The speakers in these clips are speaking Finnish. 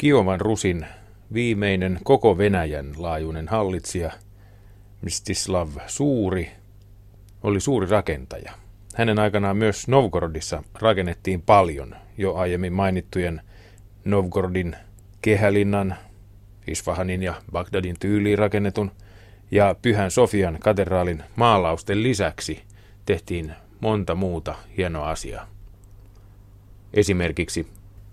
Kiovan Rusin viimeinen koko Venäjän laajuinen hallitsija Mstislav Suuri oli suuri rakentaja. Hänen aikanaan myös Novgorodissa rakennettiin paljon jo aiemmin mainittujen Novgorodin kehälinnan, Isfahanin ja Bagdadin tyyliin rakennetun ja Pyhän Sofian katedraalin maalausten lisäksi tehtiin monta muuta hienoa asiaa. Esimerkiksi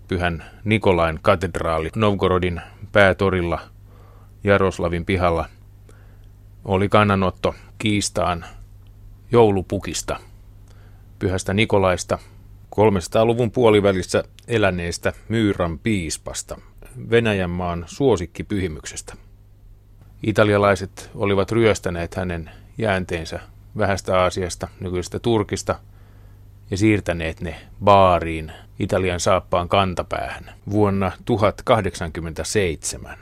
Pyhän Nikolain katedraali Novgorodin päätorilla Jaroslavin pihalla oli kannanotto kiistaan joulupukista, Pyhästä Nikolaista, 300-luvun puolivälissä eläneestä Myyran piispasta, Venäjän maan suosikkipyhimyksestä. Italialaiset olivat ryöstäneet hänen jäänteensä vähästä Aasiasta, nykyisestä Turkista, ja siirtäneet ne baariin Italian saappaan kantapäähän vuonna 1087.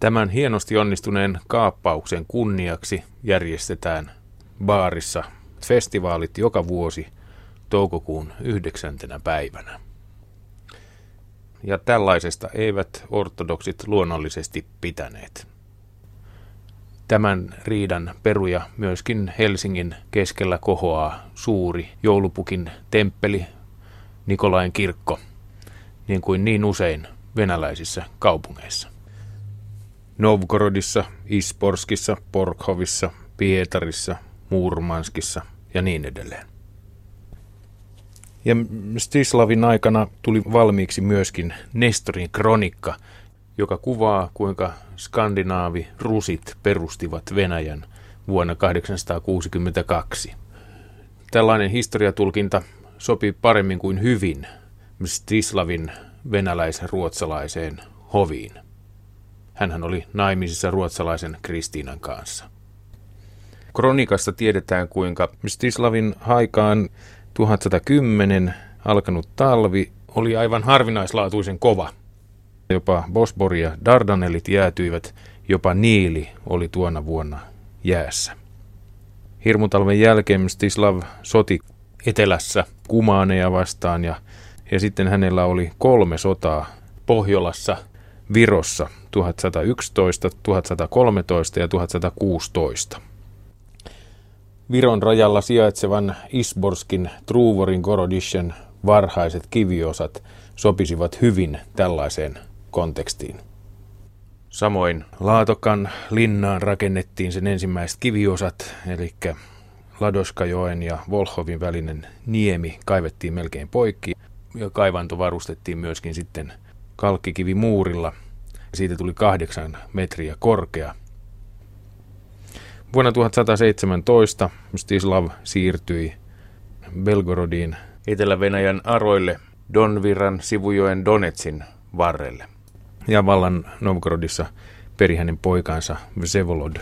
Tämän hienosti onnistuneen kaappauksen kunniaksi järjestetään baarissa festivaalit joka vuosi toukokuun yhdeksäntenä päivänä. Ja tällaisesta eivät ortodoksit luonnollisesti pitäneet. Tämän riidan peruja myöskin Helsingin keskellä kohoaa suuri joulupukin temppeli, Nikolain kirkko, niin kuin niin usein venäläisissä kaupungeissa. Novgorodissa, Isporskissa, Porkhovissa, Pietarissa, Murmanskissa ja niin edelleen. Ja Stislavin aikana tuli valmiiksi myöskin Nestorin kronikka, joka kuvaa, kuinka skandinaavi rusit perustivat Venäjän vuonna 862. Tällainen historiatulkinta sopii paremmin kuin hyvin Stislavin venäläis-ruotsalaiseen hoviin. Hänhän oli naimisissa ruotsalaisen Kristiinan kanssa. Kronikasta tiedetään, kuinka Stislavin haikaan 1110 alkanut talvi oli aivan harvinaislaatuisen kova. Jopa Bosbor ja Dardanelit jäätyivät, jopa Niili oli tuona vuonna jäässä. Hirmutalven jälkeen Mstislav soti etelässä kumaaneja vastaan ja, ja sitten hänellä oli kolme sotaa Pohjolassa, Virossa 1111, 1113 ja 1116. Viron rajalla sijaitsevan Isborskin Truvorin Gorodishen varhaiset kiviosat sopisivat hyvin tällaiseen kontekstiin. Samoin Laatokan linnaan rakennettiin sen ensimmäiset kiviosat, eli Ladoskajoen ja Volhovin välinen niemi kaivettiin melkein poikki ja kaivanto varustettiin myöskin sitten kalkkikivimuurilla. Siitä tuli kahdeksan metriä korkea. Vuonna 1117 Mstislav siirtyi Belgorodiin Etelä-Venäjän aroille Donviran sivujoen Donetsin varrelle. Ja vallan Novgorodissa peri hänen poikansa Vsevolod,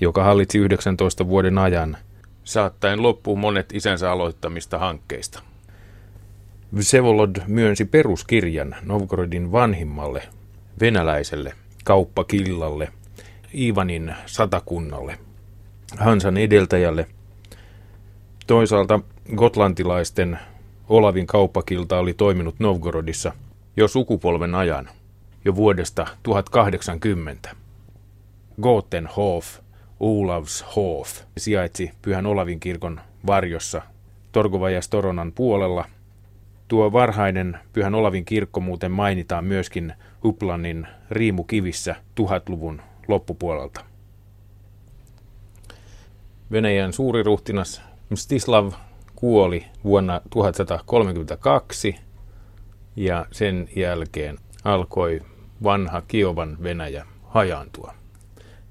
joka hallitsi 19 vuoden ajan, saattaen loppuun monet isänsä aloittamista hankkeista. Vsevolod myönsi peruskirjan Novgorodin vanhimmalle venäläiselle kauppakillalle Ivanin satakunnalle, Hansan edeltäjälle. Toisaalta gotlantilaisten Olavin kauppakilta oli toiminut Novgorodissa jo sukupolven ajan, jo vuodesta 1080. Gotenhof, Olavshof, sijaitsi Pyhän Olavin kirkon varjossa Torgova ja Storonan puolella. Tuo varhainen Pyhän Olavin kirkko muuten mainitaan myöskin Uplannin riimukivissä tuhatluvun loppupuolelta. Venäjän suuriruhtinas Mstislav kuoli vuonna 1132 ja sen jälkeen alkoi vanha Kiovan Venäjä hajaantua.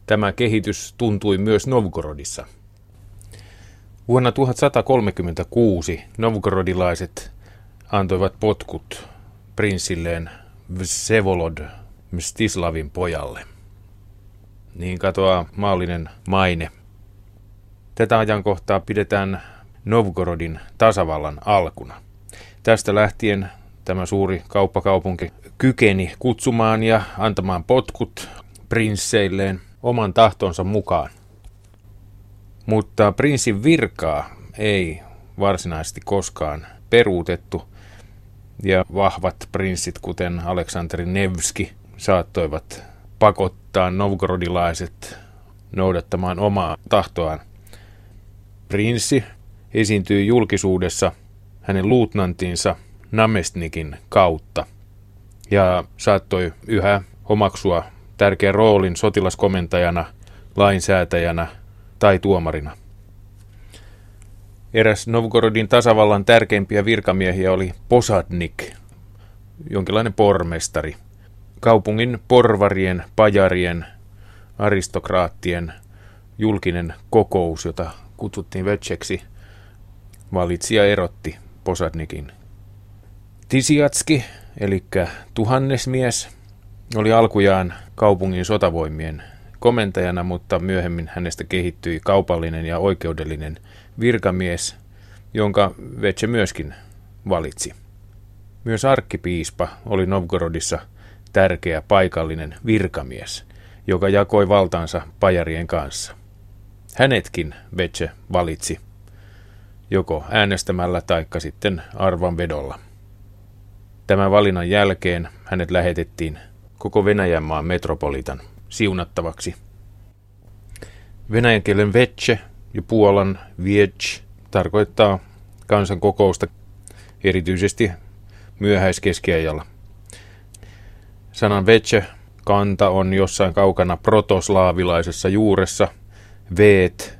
Tämä kehitys tuntui myös Novgorodissa. Vuonna 1136 novgorodilaiset antoivat potkut prinssilleen Vsevolod Mstislavin pojalle. Niin katoaa maallinen maine. Tätä ajankohtaa pidetään Novgorodin tasavallan alkuna. Tästä lähtien tämä suuri kauppakaupunki kykeni kutsumaan ja antamaan potkut prinsseilleen oman tahtonsa mukaan. Mutta prinssin virkaa ei varsinaisesti koskaan peruutettu. ja vahvat prinssit, kuten Aleksanteri Nevski, saattoivat pakottaa novgorodilaiset noudattamaan omaa tahtoaan. Prinssi esiintyi julkisuudessa hänen luutnantinsa Namestnikin kautta ja saattoi yhä omaksua tärkeän roolin sotilaskomentajana, lainsäätäjänä tai tuomarina. Eräs Novgorodin tasavallan tärkeimpiä virkamiehiä oli Posadnik, jonkinlainen pormestari. Kaupungin porvarien, pajarien, aristokraattien julkinen kokous, jota kutsuttiin Vetseksi, valitsi ja erotti Posadnikin. Tisiatski, eli tuhannesmies, oli alkujaan kaupungin sotavoimien komentajana, mutta myöhemmin hänestä kehittyi kaupallinen ja oikeudellinen virkamies, jonka Vetse myöskin valitsi. Myös arkkipiispa oli Novgorodissa tärkeä paikallinen virkamies, joka jakoi valtaansa pajarien kanssa. Hänetkin Vetse valitsi, joko äänestämällä tai sitten arvanvedolla. Tämän valinnan jälkeen hänet lähetettiin koko Venäjän maan metropolitan siunattavaksi. Venäjän kielen vetse ja Puolan viec tarkoittaa kansankokousta erityisesti myöhäiskeskiajalla. Sanan vetse kanta on jossain kaukana protoslaavilaisessa juuressa veet,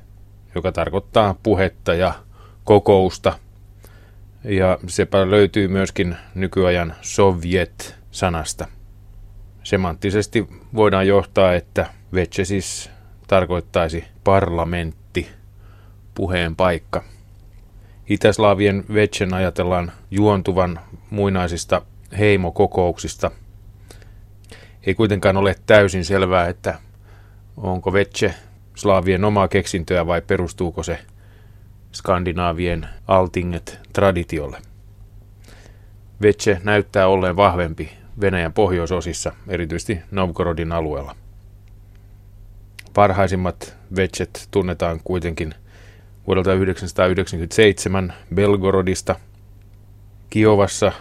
joka tarkoittaa puhetta ja kokousta. Ja sepä löytyy myöskin nykyajan sovjet-sanasta. Semanttisesti voidaan johtaa, että vetse siis tarkoittaisi parlamentti, puheen paikka. Itäslaavien vetsen ajatellaan juontuvan muinaisista heimokokouksista. Ei kuitenkaan ole täysin selvää, että onko vetse slaavien omaa keksintöä vai perustuuko se skandinaavien altinget traditiolle. Vetse näyttää olleen vahvempi Venäjän pohjoisosissa, erityisesti Novgorodin alueella. Parhaisimmat vetset tunnetaan kuitenkin vuodelta 1997 Belgorodista. Kiovassa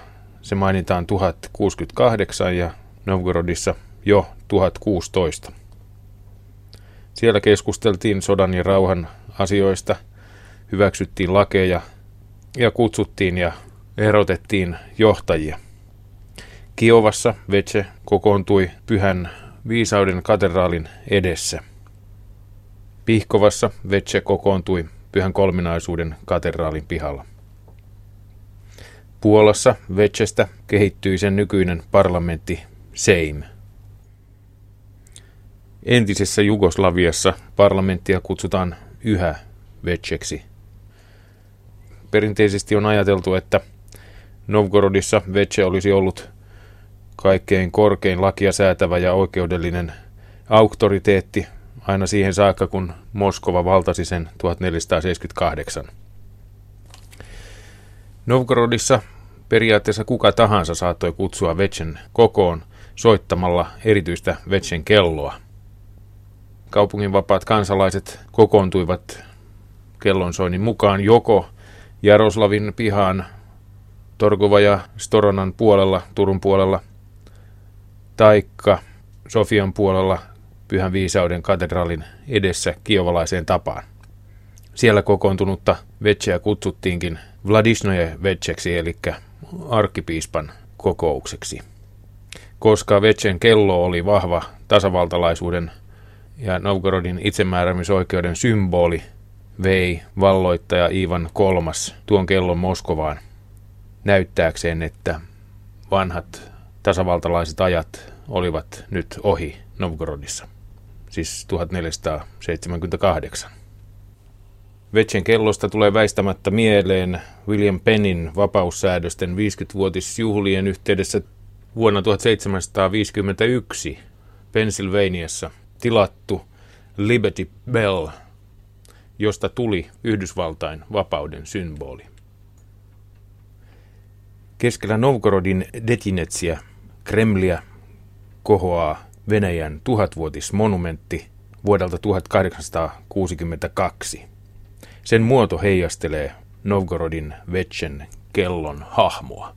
se mainitaan 1068 ja Novgorodissa jo 1016. Siellä keskusteltiin sodan ja rauhan asioista, hyväksyttiin lakeja ja kutsuttiin ja erotettiin johtajia – Kiovassa Vetse kokoontui pyhän viisauden katedraalin edessä. Pihkovassa Vetse kokoontui pyhän kolminaisuuden katedraalin pihalla. Puolassa Vetsestä kehittyi sen nykyinen parlamentti Seim. Entisessä Jugoslaviassa parlamenttia kutsutaan yhä Vetseksi. Perinteisesti on ajateltu, että Novgorodissa Vetse olisi ollut kaikkein korkein lakia säätävä ja oikeudellinen auktoriteetti aina siihen saakka, kun Moskova valtasi sen 1478. Novgorodissa periaatteessa kuka tahansa saattoi kutsua Vetsen kokoon soittamalla erityistä Vetsen kelloa. Kaupungin vapaat kansalaiset kokoontuivat kellonsoinnin mukaan joko Jaroslavin pihaan Torgova ja Storonan puolella, Turun puolella, taikka Sofian puolella Pyhän viisauden katedraalin edessä kiovalaiseen tapaan. Siellä kokoontunutta vetseä kutsuttiinkin Vladisnoje vetseksi, eli arkkipiispan kokoukseksi. Koska vetsen kello oli vahva tasavaltalaisuuden ja Novgorodin itsemääräämisoikeuden symboli, vei valloittaja Ivan kolmas tuon kellon Moskovaan näyttääkseen, että vanhat tasavaltalaiset ajat olivat nyt ohi Novgorodissa, siis 1478. Vetsen kellosta tulee väistämättä mieleen William Pennin vapaussäädösten 50-vuotisjuhlien yhteydessä vuonna 1751 Pennsylvaniassa tilattu Liberty Bell, josta tuli Yhdysvaltain vapauden symboli. Keskellä Novgorodin Detinetsiä Kremliä kohoaa Venäjän tuhatvuotismonumentti vuodelta 1862. Sen muoto heijastelee Novgorodin Vetsen kellon hahmoa.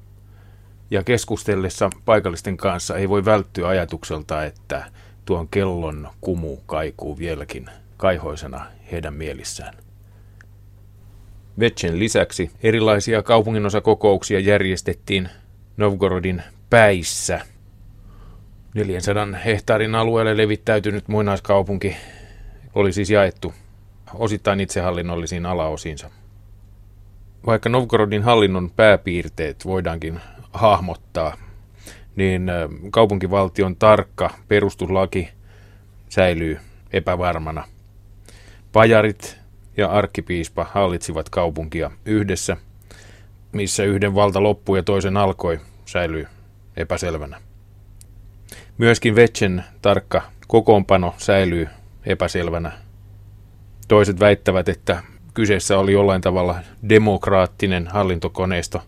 Ja keskustellessa paikallisten kanssa ei voi välttyä ajatukselta, että tuon kellon kumu kaikuu vieläkin kaihoisena heidän mielissään. Vetchen lisäksi erilaisia kaupunginosakokouksia järjestettiin Novgorodin päissä. 400 hehtaarin alueelle levittäytynyt muinaiskaupunki oli siis jaettu osittain itsehallinnollisiin alaosiinsa. Vaikka Novgorodin hallinnon pääpiirteet voidaankin hahmottaa, niin kaupunkivaltion tarkka perustuslaki säilyy epävarmana. Pajarit ja arkkipiispa hallitsivat kaupunkia yhdessä, missä yhden valta loppui ja toisen alkoi, säilyy epäselvänä. Myöskin Vetchen tarkka kokoonpano säilyy epäselvänä. Toiset väittävät, että kyseessä oli jollain tavalla demokraattinen hallintokoneisto,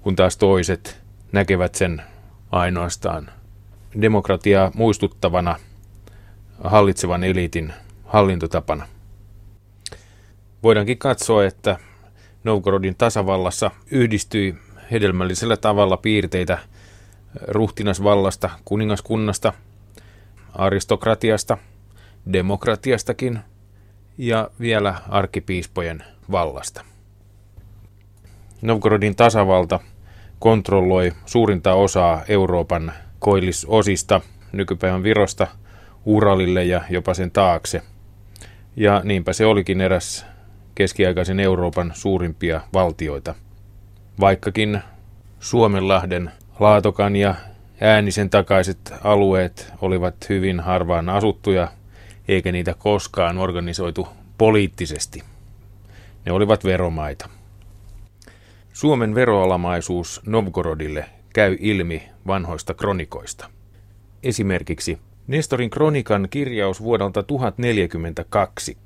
kun taas toiset näkevät sen ainoastaan demokratiaa muistuttavana hallitsevan eliitin hallintotapana. Voidaankin katsoa, että Novgorodin tasavallassa yhdistyi hedelmällisellä tavalla piirteitä ruhtinasvallasta, kuningaskunnasta, aristokratiasta, demokratiastakin ja vielä arkkipiispojen vallasta. Novgorodin tasavalta kontrolloi suurinta osaa Euroopan koillisosista nykypäivän Virosta Uralille ja jopa sen taakse. Ja niinpä se olikin eräs keskiaikaisen Euroopan suurimpia valtioita. Vaikkakin Suomenlahden, Laatokan ja Äänisen takaiset alueet olivat hyvin harvaan asuttuja, eikä niitä koskaan organisoitu poliittisesti. Ne olivat veromaita. Suomen veroalamaisuus Novgorodille käy ilmi vanhoista kronikoista. Esimerkiksi Nestorin kronikan kirjaus vuodelta 1042,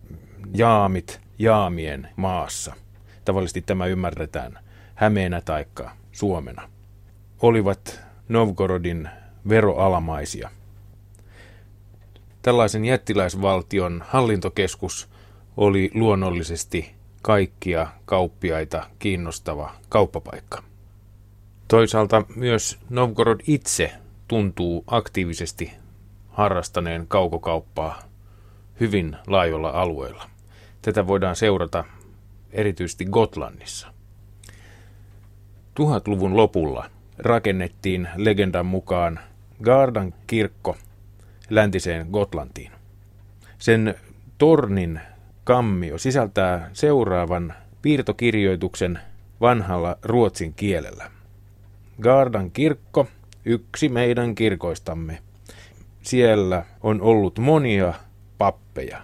Jaamit Jaamien maassa, tavallisesti tämä ymmärretään Hämeenä taikka Suomena, olivat Novgorodin veroalamaisia. Tällaisen jättiläisvaltion hallintokeskus oli luonnollisesti kaikkia kauppiaita kiinnostava kauppapaikka. Toisaalta myös Novgorod itse tuntuu aktiivisesti harrastaneen kaukokauppaa hyvin laajoilla alueilla. Tätä voidaan seurata erityisesti Gotlannissa. Tuhatluvun lopulla rakennettiin legendan mukaan Gardan kirkko läntiseen Gotlantiin. Sen tornin kammio sisältää seuraavan piirtokirjoituksen vanhalla ruotsin kielellä. Gardan kirkko, yksi meidän kirkoistamme. Siellä on ollut monia pappeja.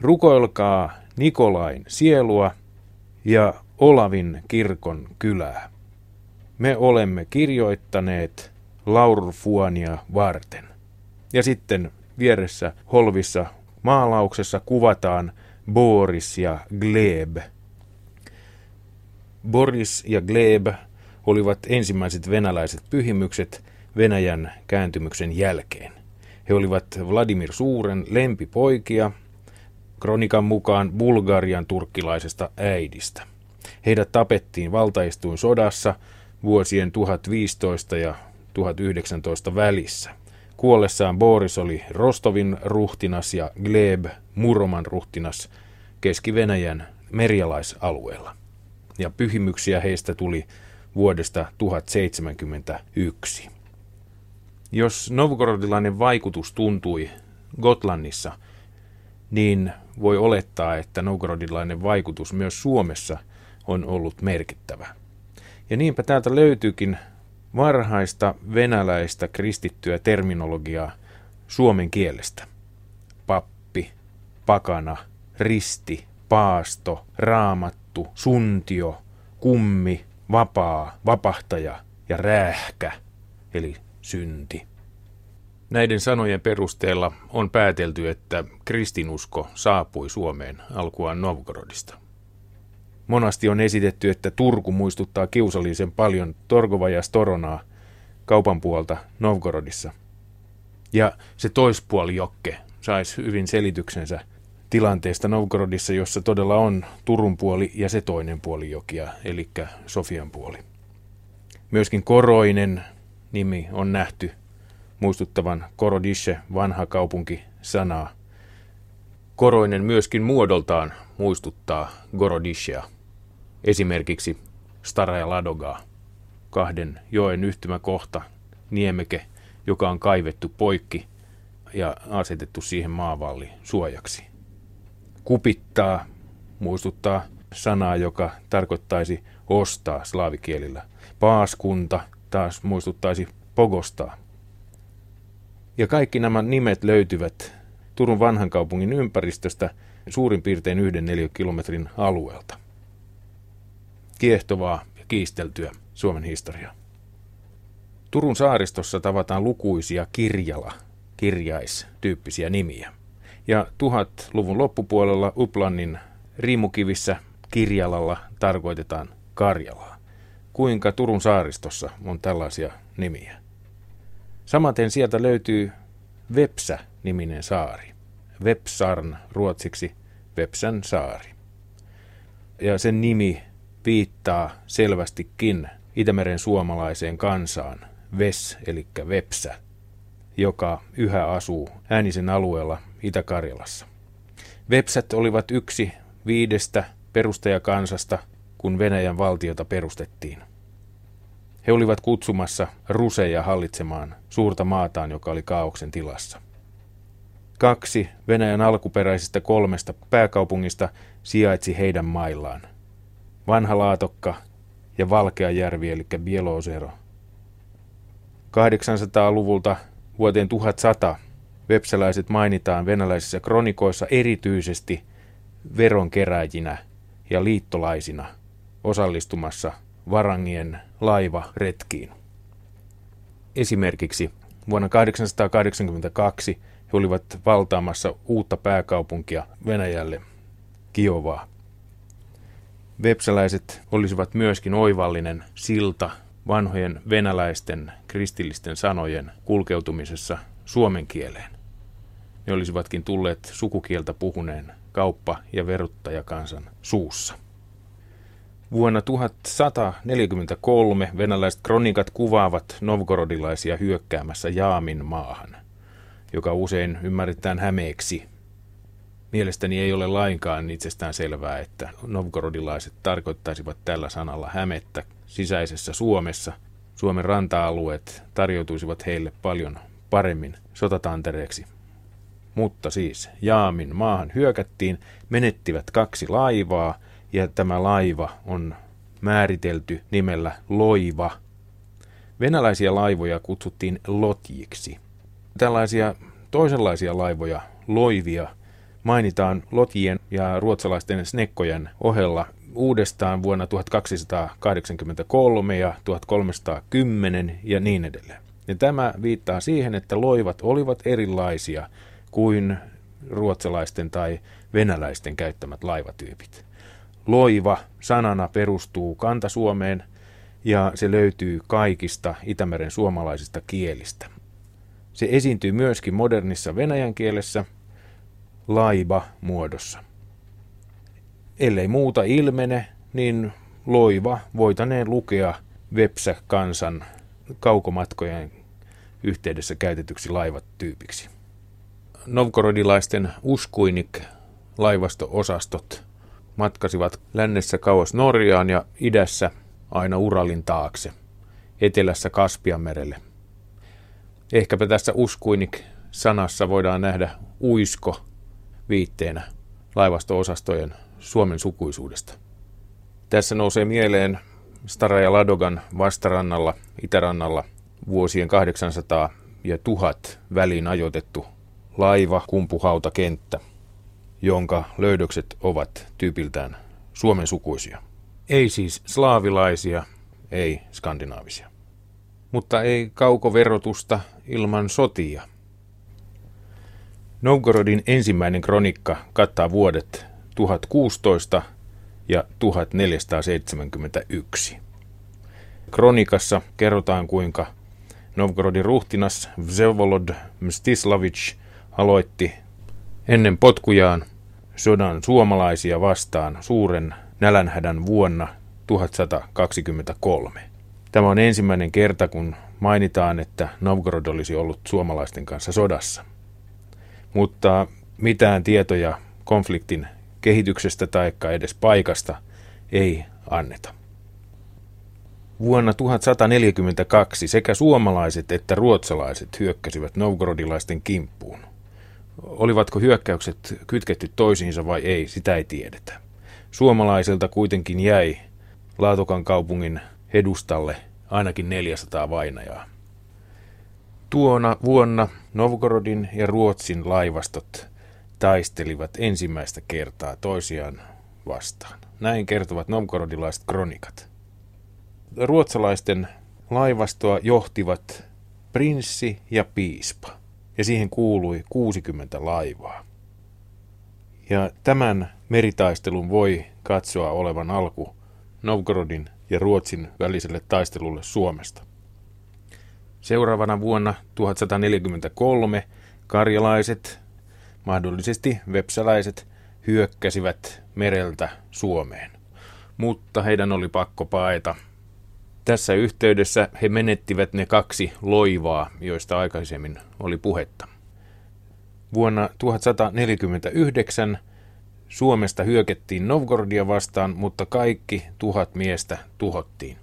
Rukoilkaa Nikolain sielua ja Olavin kirkon kylää. Me olemme kirjoittaneet laurfuania varten. Ja sitten vieressä holvissa maalauksessa kuvataan Boris ja Gleb. Boris ja Gleb olivat ensimmäiset venäläiset pyhimykset Venäjän kääntymyksen jälkeen. He olivat Vladimir Suuren lempipoikia, kronikan mukaan Bulgarian turkkilaisesta äidistä. Heidät tapettiin valtaistuin sodassa vuosien 1015 ja 1019 välissä. Kuollessaan Boris oli Rostovin ruhtinas ja Gleb Muroman ruhtinas Keski-Venäjän merialaisalueella. Ja pyhimyksiä heistä tuli vuodesta 1071. Jos novgorodilainen vaikutus tuntui Gotlannissa, niin voi olettaa, että novgorodilainen vaikutus myös Suomessa on ollut merkittävä. Ja niinpä täältä löytyykin varhaista venäläistä kristittyä terminologiaa suomen kielestä. Pappi, pakana, risti, paasto, raamattu, suntio, kummi, vapaa, vapahtaja ja räähkä, eli synti. Näiden sanojen perusteella on päätelty, että kristinusko saapui Suomeen alkuaan Novgorodista. Monasti on esitetty, että Turku muistuttaa kiusallisen paljon Torgova ja Storonaa kaupan puolta Novgorodissa. Ja se toispuoli jokke saisi hyvin selityksensä tilanteesta Novgorodissa, jossa todella on Turun puoli ja se toinen puoli jokia, eli Sofian puoli. Myöskin Koroinen nimi on nähty muistuttavan Korodische vanha kaupunki sanaa. Koroinen myöskin muodoltaan muistuttaa Gorodishea, esimerkiksi Staraja Ladogaa, kahden joen yhtymäkohta, niemeke, joka on kaivettu poikki ja asetettu siihen maavalli suojaksi. Kupittaa muistuttaa sanaa, joka tarkoittaisi ostaa slaavikielillä. Paaskunta taas muistuttaisi pogostaa. Ja kaikki nämä nimet löytyvät Turun vanhan kaupungin ympäristöstä suurin piirtein yhden kilometrin alueelta. Kiehtovaa ja kiisteltyä Suomen historiaa. Turun saaristossa tavataan lukuisia kirjala, kirjaistyyppisiä nimiä. Ja tuhat-luvun loppupuolella Uplannin riimukivissä Kirjalalla tarkoitetaan Karjalaa. Kuinka Turun saaristossa on tällaisia nimiä? Samaten sieltä löytyy Vepsä-niminen saari. Vepsarn ruotsiksi Vepsän saari. Ja sen nimi viittaa selvästikin Itämeren suomalaiseen kansaan, Ves eli Vepsä, joka yhä asuu äänisen alueella Itä-Karjalassa. Vepsät olivat yksi viidestä perustajakansasta, kun Venäjän valtiota perustettiin. He olivat kutsumassa ruseja hallitsemaan suurta maataan, joka oli kaauksen tilassa. Kaksi Venäjän alkuperäisistä kolmesta pääkaupungista sijaitsi heidän maillaan. Vanha Laatokka ja Valkeajärvi eli Bielosero. 800-luvulta vuoteen 1100 vepsäläiset mainitaan venäläisissä kronikoissa erityisesti veronkeräjinä ja liittolaisina osallistumassa varangien laivaretkiin. Esimerkiksi vuonna 882 he olivat valtaamassa uutta pääkaupunkia Venäjälle, Kiovaa. Vepsäläiset olisivat myöskin oivallinen silta vanhojen venäläisten kristillisten sanojen kulkeutumisessa suomen kieleen. Ne olisivatkin tulleet sukukieltä puhuneen kauppa- ja veruttajakansan suussa. Vuonna 1143 venäläiset kronikat kuvaavat novgorodilaisia hyökkäämässä Jaamin maahan, joka usein ymmärretään hämeeksi. Mielestäni ei ole lainkaan itsestään selvää, että novgorodilaiset tarkoittaisivat tällä sanalla hämettä sisäisessä Suomessa. Suomen ranta-alueet tarjoutuisivat heille paljon paremmin sotatantereeksi. Mutta siis Jaamin maahan hyökättiin, menettivät kaksi laivaa ja tämä laiva on määritelty nimellä loiva. Venäläisiä laivoja kutsuttiin lotjiksi. Tällaisia toisenlaisia laivoja, loivia, mainitaan lotjien ja ruotsalaisten snekkojen ohella uudestaan vuonna 1283 ja 1310 ja niin edelleen. Ja tämä viittaa siihen, että loivat olivat erilaisia kuin ruotsalaisten tai venäläisten käyttämät laivatyypit. Loiva sanana perustuu kantasuomeen ja se löytyy kaikista Itämeren suomalaisista kielistä. Se esiintyy myöskin modernissa venäjän kielessä laiba muodossa. Ellei muuta ilmene, niin loiva voitaneen lukea Vepsä kansan kaukomatkojen yhteydessä käytetyksi laivatyypiksi. Novgorodilaisten uskuinik laivasto-osastot matkasivat lännessä kauas Norjaan ja idässä aina Uralin taakse, etelässä Kaspianmerelle. Ehkäpä tässä uskuinik-sanassa voidaan nähdä uisko viitteenä laivasto-osastojen Suomen sukuisuudesta. Tässä nousee mieleen Staraja Ladogan vastarannalla, itärannalla vuosien 800 ja 1000 väliin ajoitettu laiva kumpuhautakenttä, jonka löydökset ovat tyypiltään Suomen sukuisia. Ei siis slaavilaisia, ei skandinaavisia. Mutta ei kaukoverotusta ilman sotia. Novgorodin ensimmäinen kronikka kattaa vuodet 1016 ja 1471. Kronikassa kerrotaan, kuinka Novgorodin ruhtinas Vsevolod Mstislavich aloitti ennen potkujaan sodan suomalaisia vastaan suuren nälänhädän vuonna 1123. Tämä on ensimmäinen kerta, kun mainitaan, että Novgorod olisi ollut suomalaisten kanssa sodassa. Mutta mitään tietoja konfliktin kehityksestä tai edes paikasta ei anneta. Vuonna 1142 sekä suomalaiset että ruotsalaiset hyökkäsivät novgorodilaisten kimppuun. Olivatko hyökkäykset kytketty toisiinsa vai ei, sitä ei tiedetä. Suomalaisilta kuitenkin jäi Laatokan kaupungin edustalle ainakin 400 vainajaa. Tuona vuonna Novgorodin ja Ruotsin laivastot taistelivat ensimmäistä kertaa toisiaan vastaan. Näin kertovat novgorodilaiset kronikat. Ruotsalaisten laivastoa johtivat prinssi ja piispa, ja siihen kuului 60 laivaa. Ja tämän meritaistelun voi katsoa olevan alku Novgorodin ja Ruotsin väliselle taistelulle Suomesta. Seuraavana vuonna 1143 karjalaiset, mahdollisesti vepsäläiset, hyökkäsivät mereltä Suomeen, mutta heidän oli pakko paeta. Tässä yhteydessä he menettivät ne kaksi loivaa, joista aikaisemmin oli puhetta. Vuonna 1149 Suomesta hyökettiin Novgorodia vastaan, mutta kaikki tuhat miestä tuhottiin.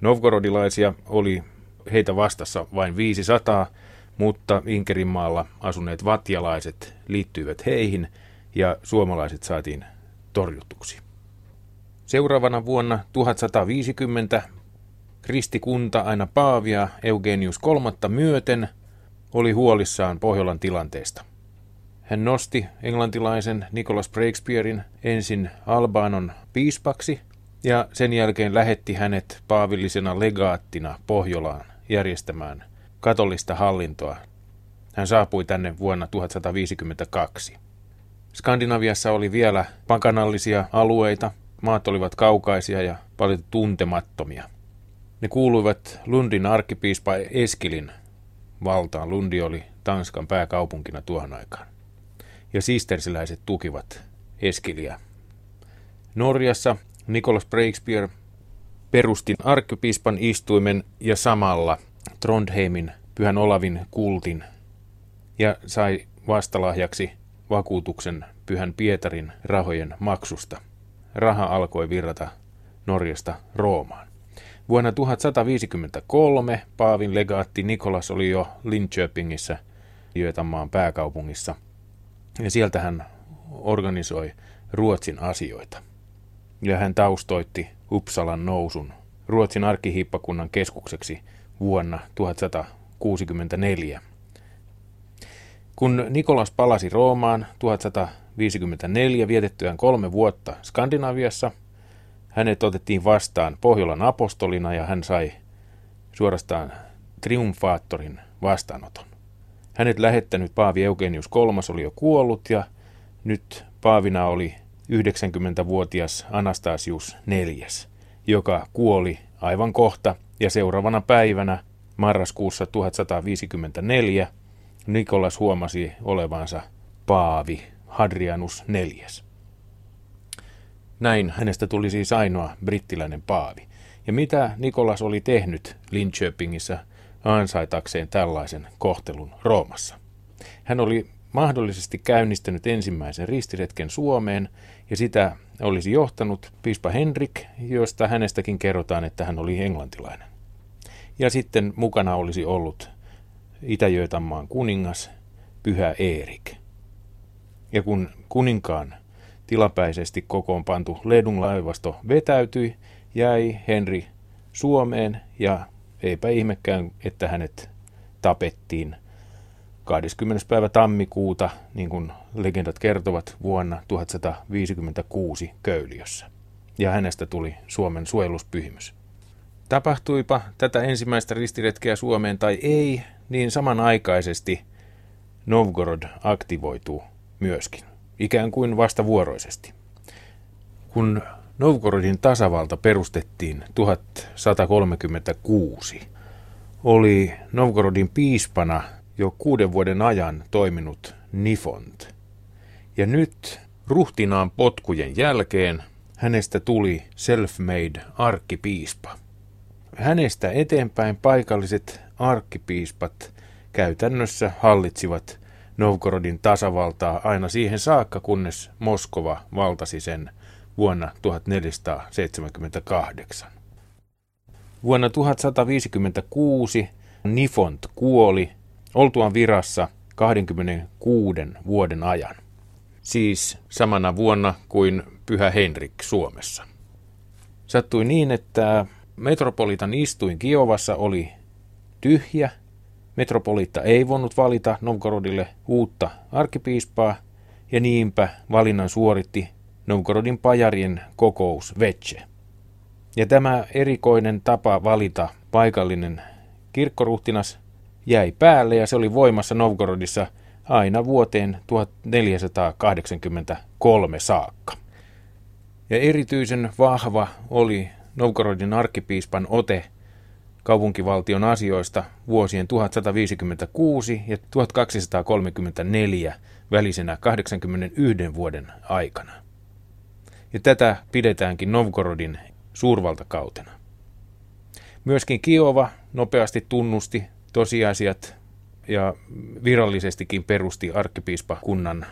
Novgorodilaisia oli heitä vastassa vain 500, mutta Inkerinmaalla asuneet vatjalaiset liittyivät heihin ja suomalaiset saatiin torjutuksi. Seuraavana vuonna 1150 kristikunta aina Paavia Eugenius kolmatta myöten oli huolissaan Pohjolan tilanteesta – hän nosti englantilaisen Nicholas Breakspearin ensin Albanon piispaksi ja sen jälkeen lähetti hänet paavillisena legaattina Pohjolaan järjestämään katolista hallintoa. Hän saapui tänne vuonna 1152. Skandinaviassa oli vielä pakanallisia alueita, maat olivat kaukaisia ja paljon tuntemattomia. Ne kuuluivat Lundin arkkipiispa Eskilin valtaan. Lundi oli Tanskan pääkaupunkina tuohon aikaan ja sistersiläiset tukivat Eskiliä. Norjassa Nicholas Breakspear perusti arkkipiispan istuimen ja samalla Trondheimin pyhän Olavin kultin ja sai vastalahjaksi vakuutuksen pyhän Pietarin rahojen maksusta. Raha alkoi virrata Norjasta Roomaan. Vuonna 1153 Paavin legaatti Nikolas oli jo Linköpingissä, Götanmaan pääkaupungissa – ja sieltä hän organisoi Ruotsin asioita. Ja hän taustoitti Uppsalan nousun Ruotsin arkkihiippakunnan keskukseksi vuonna 1164. Kun Nikolas palasi Roomaan 1154 vietettyään kolme vuotta Skandinaviassa, hänet otettiin vastaan Pohjolan apostolina ja hän sai suorastaan triumfaattorin vastaanoton. Hänet lähettänyt Paavi Eugenius III oli jo kuollut ja nyt Paavina oli 90-vuotias Anastasius IV, joka kuoli aivan kohta ja seuraavana päivänä marraskuussa 1154 Nikolas huomasi olevansa Paavi Hadrianus IV. Näin hänestä tuli siis ainoa brittiläinen paavi. Ja mitä Nikolas oli tehnyt Linköpingissä ansaitakseen tällaisen kohtelun Roomassa. Hän oli mahdollisesti käynnistänyt ensimmäisen ristiretken Suomeen, ja sitä olisi johtanut piispa Henrik, josta hänestäkin kerrotaan, että hän oli englantilainen. Ja sitten mukana olisi ollut itä kuningas, pyhä Eerik. Ja kun kuninkaan tilapäisesti kokoon pantu Ledun laivasto vetäytyi, jäi Henri Suomeen ja eipä ihmekään, että hänet tapettiin 20. päivä tammikuuta, niin kuin legendat kertovat, vuonna 1156 Köyliössä. Ja hänestä tuli Suomen suojeluspyhimys. Tapahtuipa tätä ensimmäistä ristiretkeä Suomeen tai ei, niin samanaikaisesti Novgorod aktivoituu myöskin, ikään kuin vastavuoroisesti. Kun Novgorodin tasavalta perustettiin 1136. Oli Novgorodin piispana jo kuuden vuoden ajan toiminut Nifont. Ja nyt ruhtinaan potkujen jälkeen hänestä tuli self-made arkkipiispa. hänestä eteenpäin paikalliset arkkipiispat käytännössä hallitsivat Novgorodin tasavaltaa aina siihen saakka, kunnes Moskova valtasi sen vuonna 1478. Vuonna 1156 Nifont kuoli oltuaan virassa 26 vuoden ajan. Siis samana vuonna kuin Pyhä Henrik Suomessa. Sattui niin, että metropolitan istuin Kiovassa oli tyhjä. Metropoliitta ei voinut valita Novgorodille uutta arkkipiispaa, ja niinpä valinnan suoritti Novgorodin pajarien kokous Vetse. Ja tämä erikoinen tapa valita paikallinen kirkkoruhtinas jäi päälle ja se oli voimassa Novgorodissa aina vuoteen 1483 saakka. Ja erityisen vahva oli Novgorodin arkkipiispan ote kaupunkivaltion asioista vuosien 1156 ja 1234 välisenä 81 vuoden aikana. Ja tätä pidetäänkin Novgorodin suurvaltakautena. Myöskin Kiova nopeasti tunnusti tosiasiat ja virallisestikin perusti arkkipiispakunnan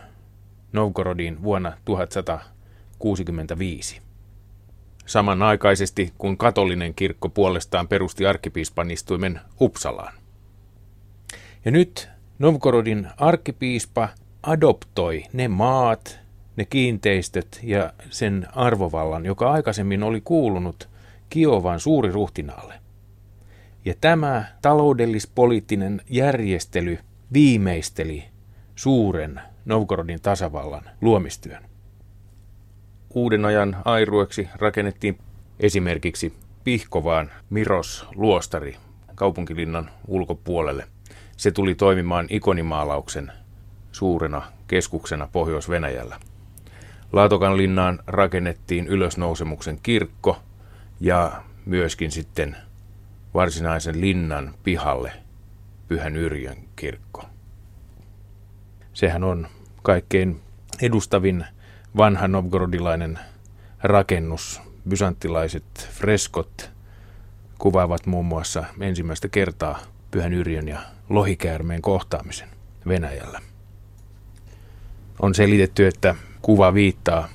Novgorodin vuonna 1165. Samanaikaisesti kun katolinen kirkko puolestaan perusti arkkipiispan istuimen Uppsalaan. Ja nyt Novgorodin arkkipiispa adoptoi ne maat, ne kiinteistöt ja sen arvovallan, joka aikaisemmin oli kuulunut Kiovan suuriruhtinaalle. Ja tämä taloudellis-poliittinen järjestely viimeisteli suuren Novgorodin tasavallan luomistyön. Uuden ajan airueksi rakennettiin esimerkiksi Pihkovaan Miros luostari kaupunkilinnan ulkopuolelle. Se tuli toimimaan ikonimaalauksen suurena keskuksena Pohjois-Venäjällä. Laatokan linnaan rakennettiin ylösnousemuksen kirkko ja myöskin sitten varsinaisen linnan pihalle Pyhän Yrjön kirkko. Sehän on kaikkein edustavin vanha novgorodilainen rakennus. Bysanttilaiset freskot kuvaavat muun muassa ensimmäistä kertaa Pyhän Yrjön ja lohikäärmeen kohtaamisen Venäjällä. On selitetty, että kuva viittaa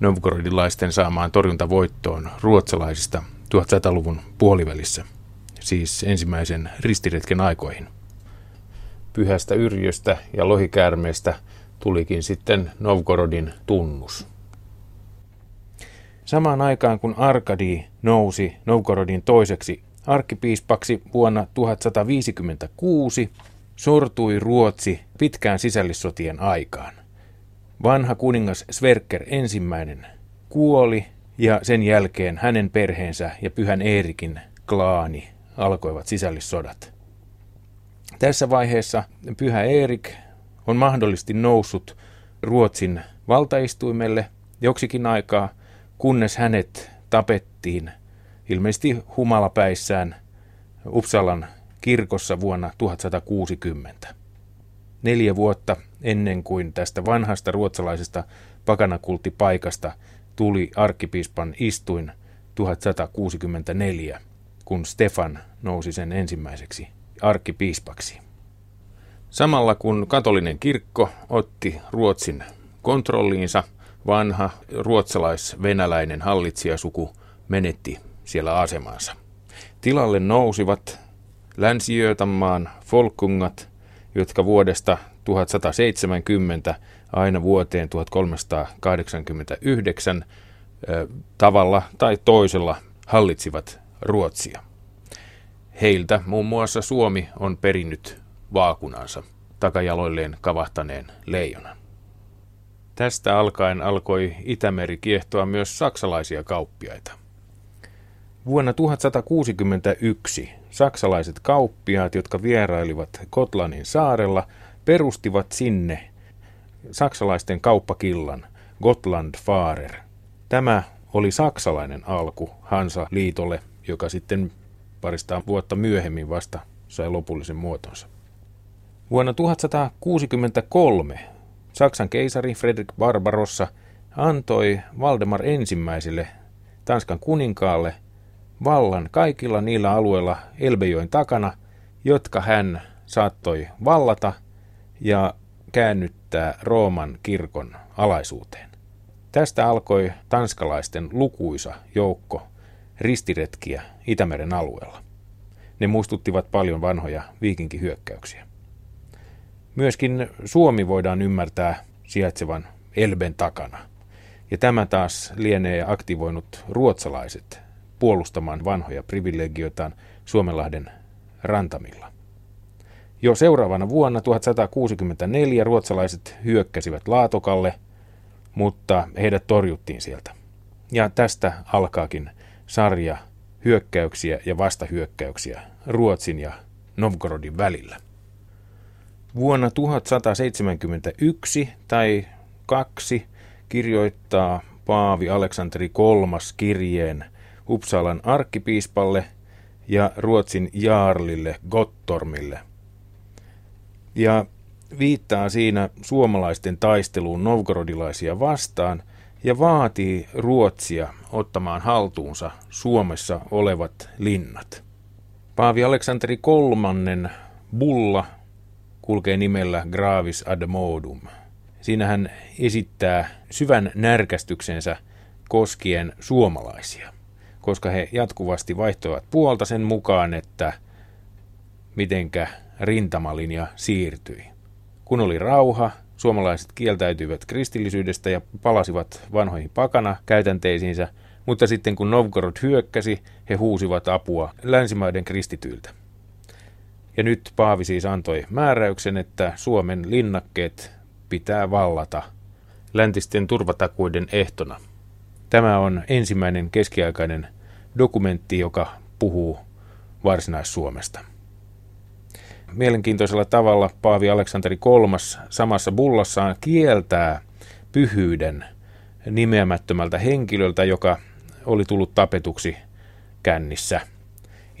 novgorodilaisten saamaan torjuntavoittoon ruotsalaisista 1100-luvun puolivälissä, siis ensimmäisen ristiretken aikoihin. Pyhästä Yrjöstä ja lohikäärmeestä tulikin sitten Novgorodin tunnus. Samaan aikaan kun Arkadi nousi Novgorodin toiseksi arkkipiispaksi vuonna 1156, sortui Ruotsi pitkään sisällissotien aikaan. Vanha kuningas Sverker ensimmäinen kuoli ja sen jälkeen hänen perheensä ja pyhän Eerikin klaani alkoivat sisällissodat. Tässä vaiheessa pyhä Eerik on mahdollisesti noussut Ruotsin valtaistuimelle joksikin aikaa, kunnes hänet tapettiin ilmeisesti humalapäissään Uppsalan kirkossa vuonna 1160. Neljä vuotta ennen kuin tästä vanhasta ruotsalaisesta pakanakulttipaikasta tuli arkkipiispan istuin 1164, kun Stefan nousi sen ensimmäiseksi arkkipiispaksi. Samalla kun katolinen kirkko otti Ruotsin kontrolliinsa, vanha ruotsalais-venäläinen hallitsijasuku menetti siellä asemansa. Tilalle nousivat länsi folkungat, jotka vuodesta 1170 aina vuoteen 1389 tavalla tai toisella hallitsivat Ruotsia. Heiltä muun muassa Suomi on perinnyt vaakunansa takajaloilleen kavahtaneen leijonan. Tästä alkaen alkoi Itämeri kiehtoa myös saksalaisia kauppiaita. Vuonna 1161 saksalaiset kauppiaat, jotka vierailivat Kotlanin saarella, perustivat sinne saksalaisten kauppakillan Gotland Faarer. Tämä oli saksalainen alku Hansa-liitolle, joka sitten parista vuotta myöhemmin vasta sai lopullisen muotonsa. Vuonna 1163 Saksan keisari Fredrik Barbarossa antoi Valdemar ensimmäiselle Tanskan kuninkaalle vallan kaikilla niillä alueilla Elbejoen takana, jotka hän saattoi vallata ja käännyttää Rooman kirkon alaisuuteen. Tästä alkoi tanskalaisten lukuisa joukko ristiretkiä Itämeren alueella. Ne muistuttivat paljon vanhoja viikinkihyökkäyksiä. Myöskin Suomi voidaan ymmärtää sijaitsevan Elben takana. Ja tämä taas lienee aktivoinut ruotsalaiset puolustamaan vanhoja privilegioitaan Suomenlahden rantamilla. Jo seuraavana vuonna 1164 ruotsalaiset hyökkäsivät Laatokalle, mutta heidät torjuttiin sieltä. Ja tästä alkaakin sarja hyökkäyksiä ja vastahyökkäyksiä Ruotsin ja Novgorodin välillä. Vuonna 1171 tai kaksi kirjoittaa Paavi Aleksanteri III kirjeen Uppsalan arkkipiispalle ja Ruotsin jaarlille Gottormille. Ja viittaa siinä suomalaisten taisteluun novgorodilaisia vastaan ja vaatii Ruotsia ottamaan haltuunsa Suomessa olevat linnat. Paavi Aleksanteri kolmannen bulla kulkee nimellä Gravis ad modum. Siinä hän esittää syvän närkästyksensä koskien suomalaisia, koska he jatkuvasti vaihtoivat puolta sen mukaan, että mitenkä rintamalinja siirtyi. Kun oli rauha, suomalaiset kieltäytyivät kristillisyydestä ja palasivat vanhoihin pakana käytänteisiinsä, mutta sitten kun Novgorod hyökkäsi, he huusivat apua länsimaiden kristityiltä. Ja nyt Paavi siis antoi määräyksen, että Suomen linnakkeet pitää vallata läntisten turvatakuiden ehtona. Tämä on ensimmäinen keskiaikainen dokumentti, joka puhuu Varsinais-Suomesta. Mielenkiintoisella tavalla Paavi Aleksanteri III samassa bullassaan kieltää pyhyyden nimeämättömältä henkilöltä, joka oli tullut tapetuksi kännissä –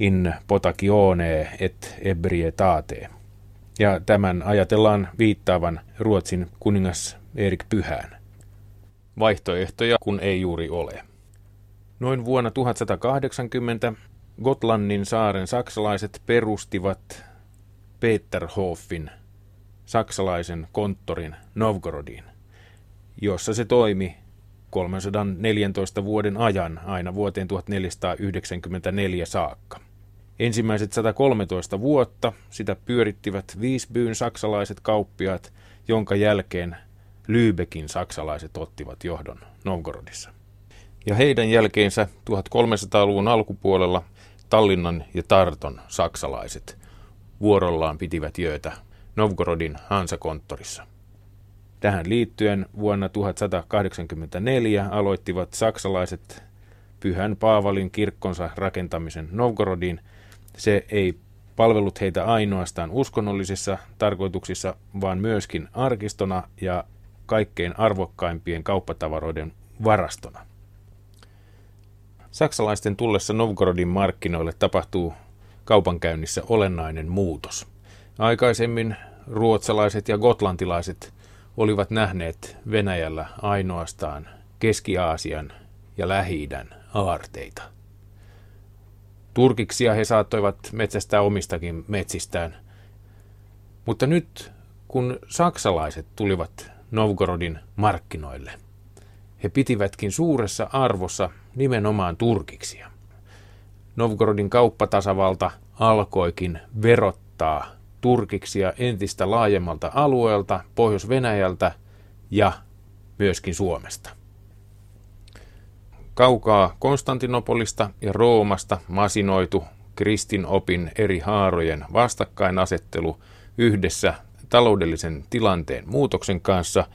in potakione et ebrietate. Ja tämän ajatellaan viittaavan Ruotsin kuningas Erik Pyhään. Vaihtoehtoja kun ei juuri ole. Noin vuonna 1180 Gotlannin saaren saksalaiset perustivat Peterhofin, saksalaisen konttorin Novgorodiin, jossa se toimi 314 vuoden ajan aina vuoteen 1494 saakka. Ensimmäiset 113 vuotta sitä pyörittivät Viisbyyn saksalaiset kauppiaat, jonka jälkeen Lübeckin saksalaiset ottivat johdon Novgorodissa. Ja heidän jälkeensä 1300-luvun alkupuolella Tallinnan ja Tarton saksalaiset vuorollaan pitivät jöötä Novgorodin Hansakonttorissa. Tähän liittyen vuonna 1184 aloittivat saksalaiset Pyhän Paavalin kirkkonsa rakentamisen Novgorodin – se ei palvellut heitä ainoastaan uskonnollisissa tarkoituksissa, vaan myöskin arkistona ja kaikkein arvokkaimpien kauppatavaroiden varastona. Saksalaisten tullessa Novgorodin markkinoille tapahtuu kaupankäynnissä olennainen muutos. Aikaisemmin ruotsalaiset ja gotlantilaiset olivat nähneet Venäjällä ainoastaan Keski-Aasian ja lähi aarteita. Turkiksia he saattoivat metsästää omistakin metsistään. Mutta nyt, kun saksalaiset tulivat Novgorodin markkinoille, he pitivätkin suuressa arvossa nimenomaan turkiksia. Novgorodin kauppatasavalta alkoikin verottaa turkiksia entistä laajemmalta alueelta, Pohjois-Venäjältä ja myöskin Suomesta. Kaukaa Konstantinopolista ja Roomasta masinoitu kristinopin eri haarojen vastakkainasettelu yhdessä taloudellisen tilanteen muutoksen kanssa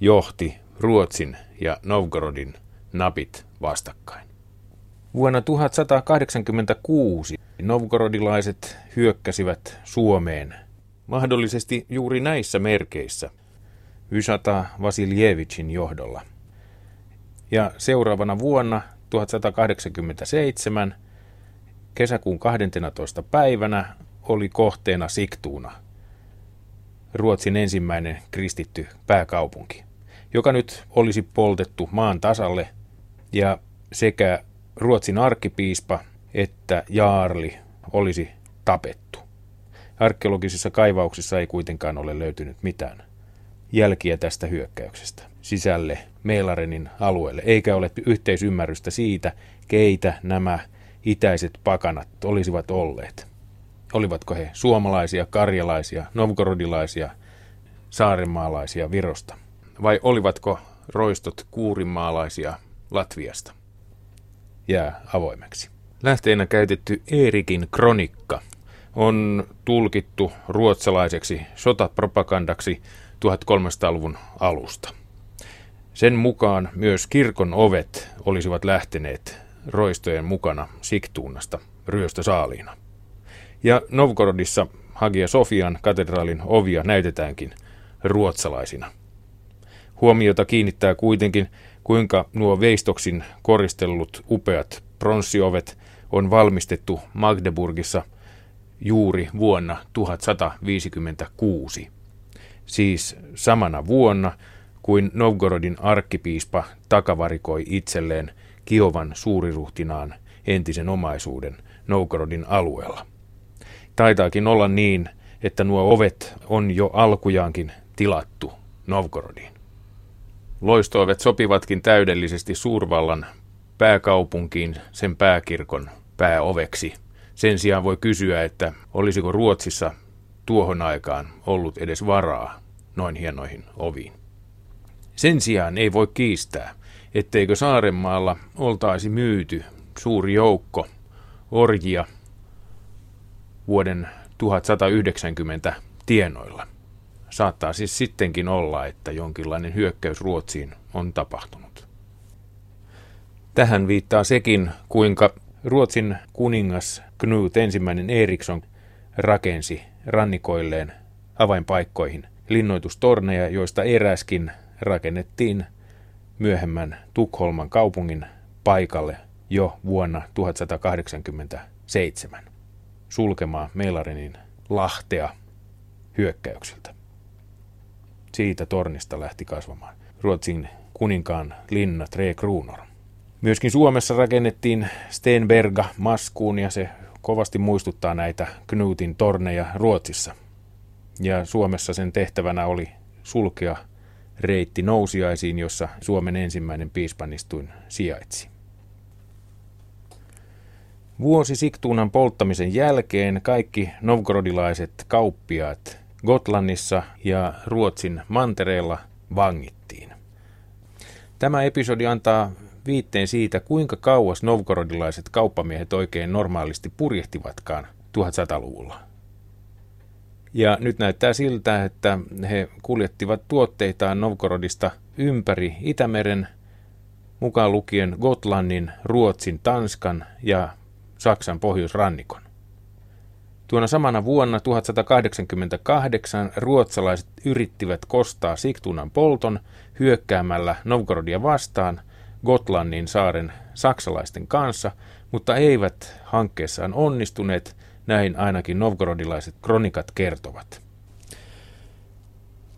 johti Ruotsin ja Novgorodin napit vastakkain. Vuonna 1186 novgorodilaiset hyökkäsivät Suomeen, mahdollisesti juuri näissä merkeissä, Vysata Vasiljevicin johdolla – ja seuraavana vuonna 1187 kesäkuun 12. päivänä oli kohteena Siktuuna, Ruotsin ensimmäinen kristitty pääkaupunki, joka nyt olisi poltettu maan tasalle ja sekä Ruotsin arkkipiispa että Jaarli olisi tapettu. Arkeologisissa kaivauksissa ei kuitenkaan ole löytynyt mitään jälkiä tästä hyökkäyksestä sisälle Meilarenin alueelle, eikä ole yhteisymmärrystä siitä, keitä nämä itäiset pakanat olisivat olleet. Olivatko he suomalaisia, karjalaisia, novgorodilaisia, saarenmaalaisia Virosta? Vai olivatko roistot kuurimaalaisia Latviasta? Jää avoimeksi. Lähteenä käytetty Eerikin kronikka on tulkittu ruotsalaiseksi sotapropagandaksi 1300-luvun alusta. Sen mukaan myös kirkon ovet olisivat lähteneet roistojen mukana Siktuunasta ryöstösaaliina. Ja Novgorodissa Hagia Sofian katedraalin ovia näytetäänkin ruotsalaisina. Huomiota kiinnittää kuitenkin, kuinka nuo veistoksin koristellut upeat pronssiovet on valmistettu Magdeburgissa juuri vuonna 1156. Siis samana vuonna kuin Novgorodin arkkipiispa takavarikoi itselleen Kiovan suuriruhtinaan entisen omaisuuden Novgorodin alueella. Taitaakin olla niin, että nuo ovet on jo alkujaankin tilattu Novgorodiin. Loistoovet sopivatkin täydellisesti suurvallan pääkaupunkiin sen pääkirkon pääoveksi. Sen sijaan voi kysyä, että olisiko Ruotsissa tuohon aikaan ollut edes varaa noin hienoihin oviin. Sen sijaan ei voi kiistää, etteikö Saarenmaalla oltaisi myyty suuri joukko orjia vuoden 1190 tienoilla. Saattaa siis sittenkin olla, että jonkinlainen hyökkäys Ruotsiin on tapahtunut. Tähän viittaa sekin, kuinka Ruotsin kuningas Knut ensimmäinen Eriksson rakensi rannikoilleen avainpaikkoihin linnoitustorneja, joista eräskin rakennettiin myöhemmän Tukholman kaupungin paikalle jo vuonna 1187 sulkemaan Meilarinin lahtea hyökkäyksiltä. Siitä tornista lähti kasvamaan Ruotsin kuninkaan linna Tre Kronor. Myöskin Suomessa rakennettiin Stenberga maskuun ja se kovasti muistuttaa näitä Knutin torneja Ruotsissa. Ja Suomessa sen tehtävänä oli sulkea reitti nousiaisiin, jossa Suomen ensimmäinen piispanistuin sijaitsi. Vuosi Siktuunan polttamisen jälkeen kaikki novgorodilaiset kauppiaat Gotlannissa ja Ruotsin mantereella vangittiin. Tämä episodi antaa viitteen siitä, kuinka kauas novgorodilaiset kauppamiehet oikein normaalisti purjehtivatkaan 1100-luvulla. Ja nyt näyttää siltä, että he kuljettivat tuotteitaan Novgorodista ympäri Itämeren, mukaan lukien Gotlannin, Ruotsin, Tanskan ja Saksan pohjoisrannikon. Tuona samana vuonna 1188 ruotsalaiset yrittivät kostaa Siktunan polton hyökkäämällä Novgorodia vastaan Gotlannin saaren saksalaisten kanssa, mutta eivät hankkeessaan onnistuneet, näin ainakin novgorodilaiset kronikat kertovat.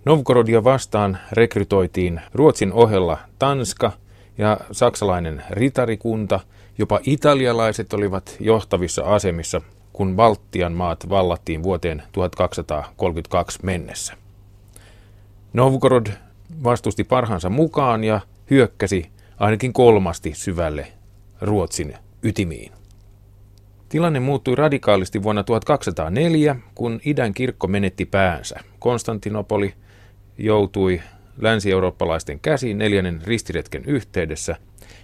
Novgorodia vastaan rekrytoitiin Ruotsin ohella Tanska ja saksalainen ritarikunta, jopa italialaiset olivat johtavissa asemissa, kun Baltian maat vallattiin vuoteen 1232 mennessä. Novgorod vastusti parhaansa mukaan ja hyökkäsi ainakin kolmasti syvälle Ruotsin ytimiin. Tilanne muuttui radikaalisti vuonna 1204, kun idän kirkko menetti päänsä. Konstantinopoli joutui länsi-eurooppalaisten käsiin neljännen ristiretken yhteydessä.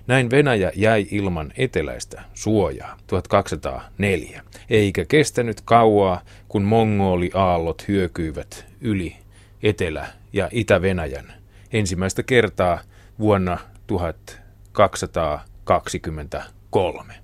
Näin Venäjä jäi ilman eteläistä suojaa 1204, eikä kestänyt kauaa, kun mongoli-aallot hyökyivät yli Etelä- ja Itä-Venäjän ensimmäistä kertaa vuonna 1223.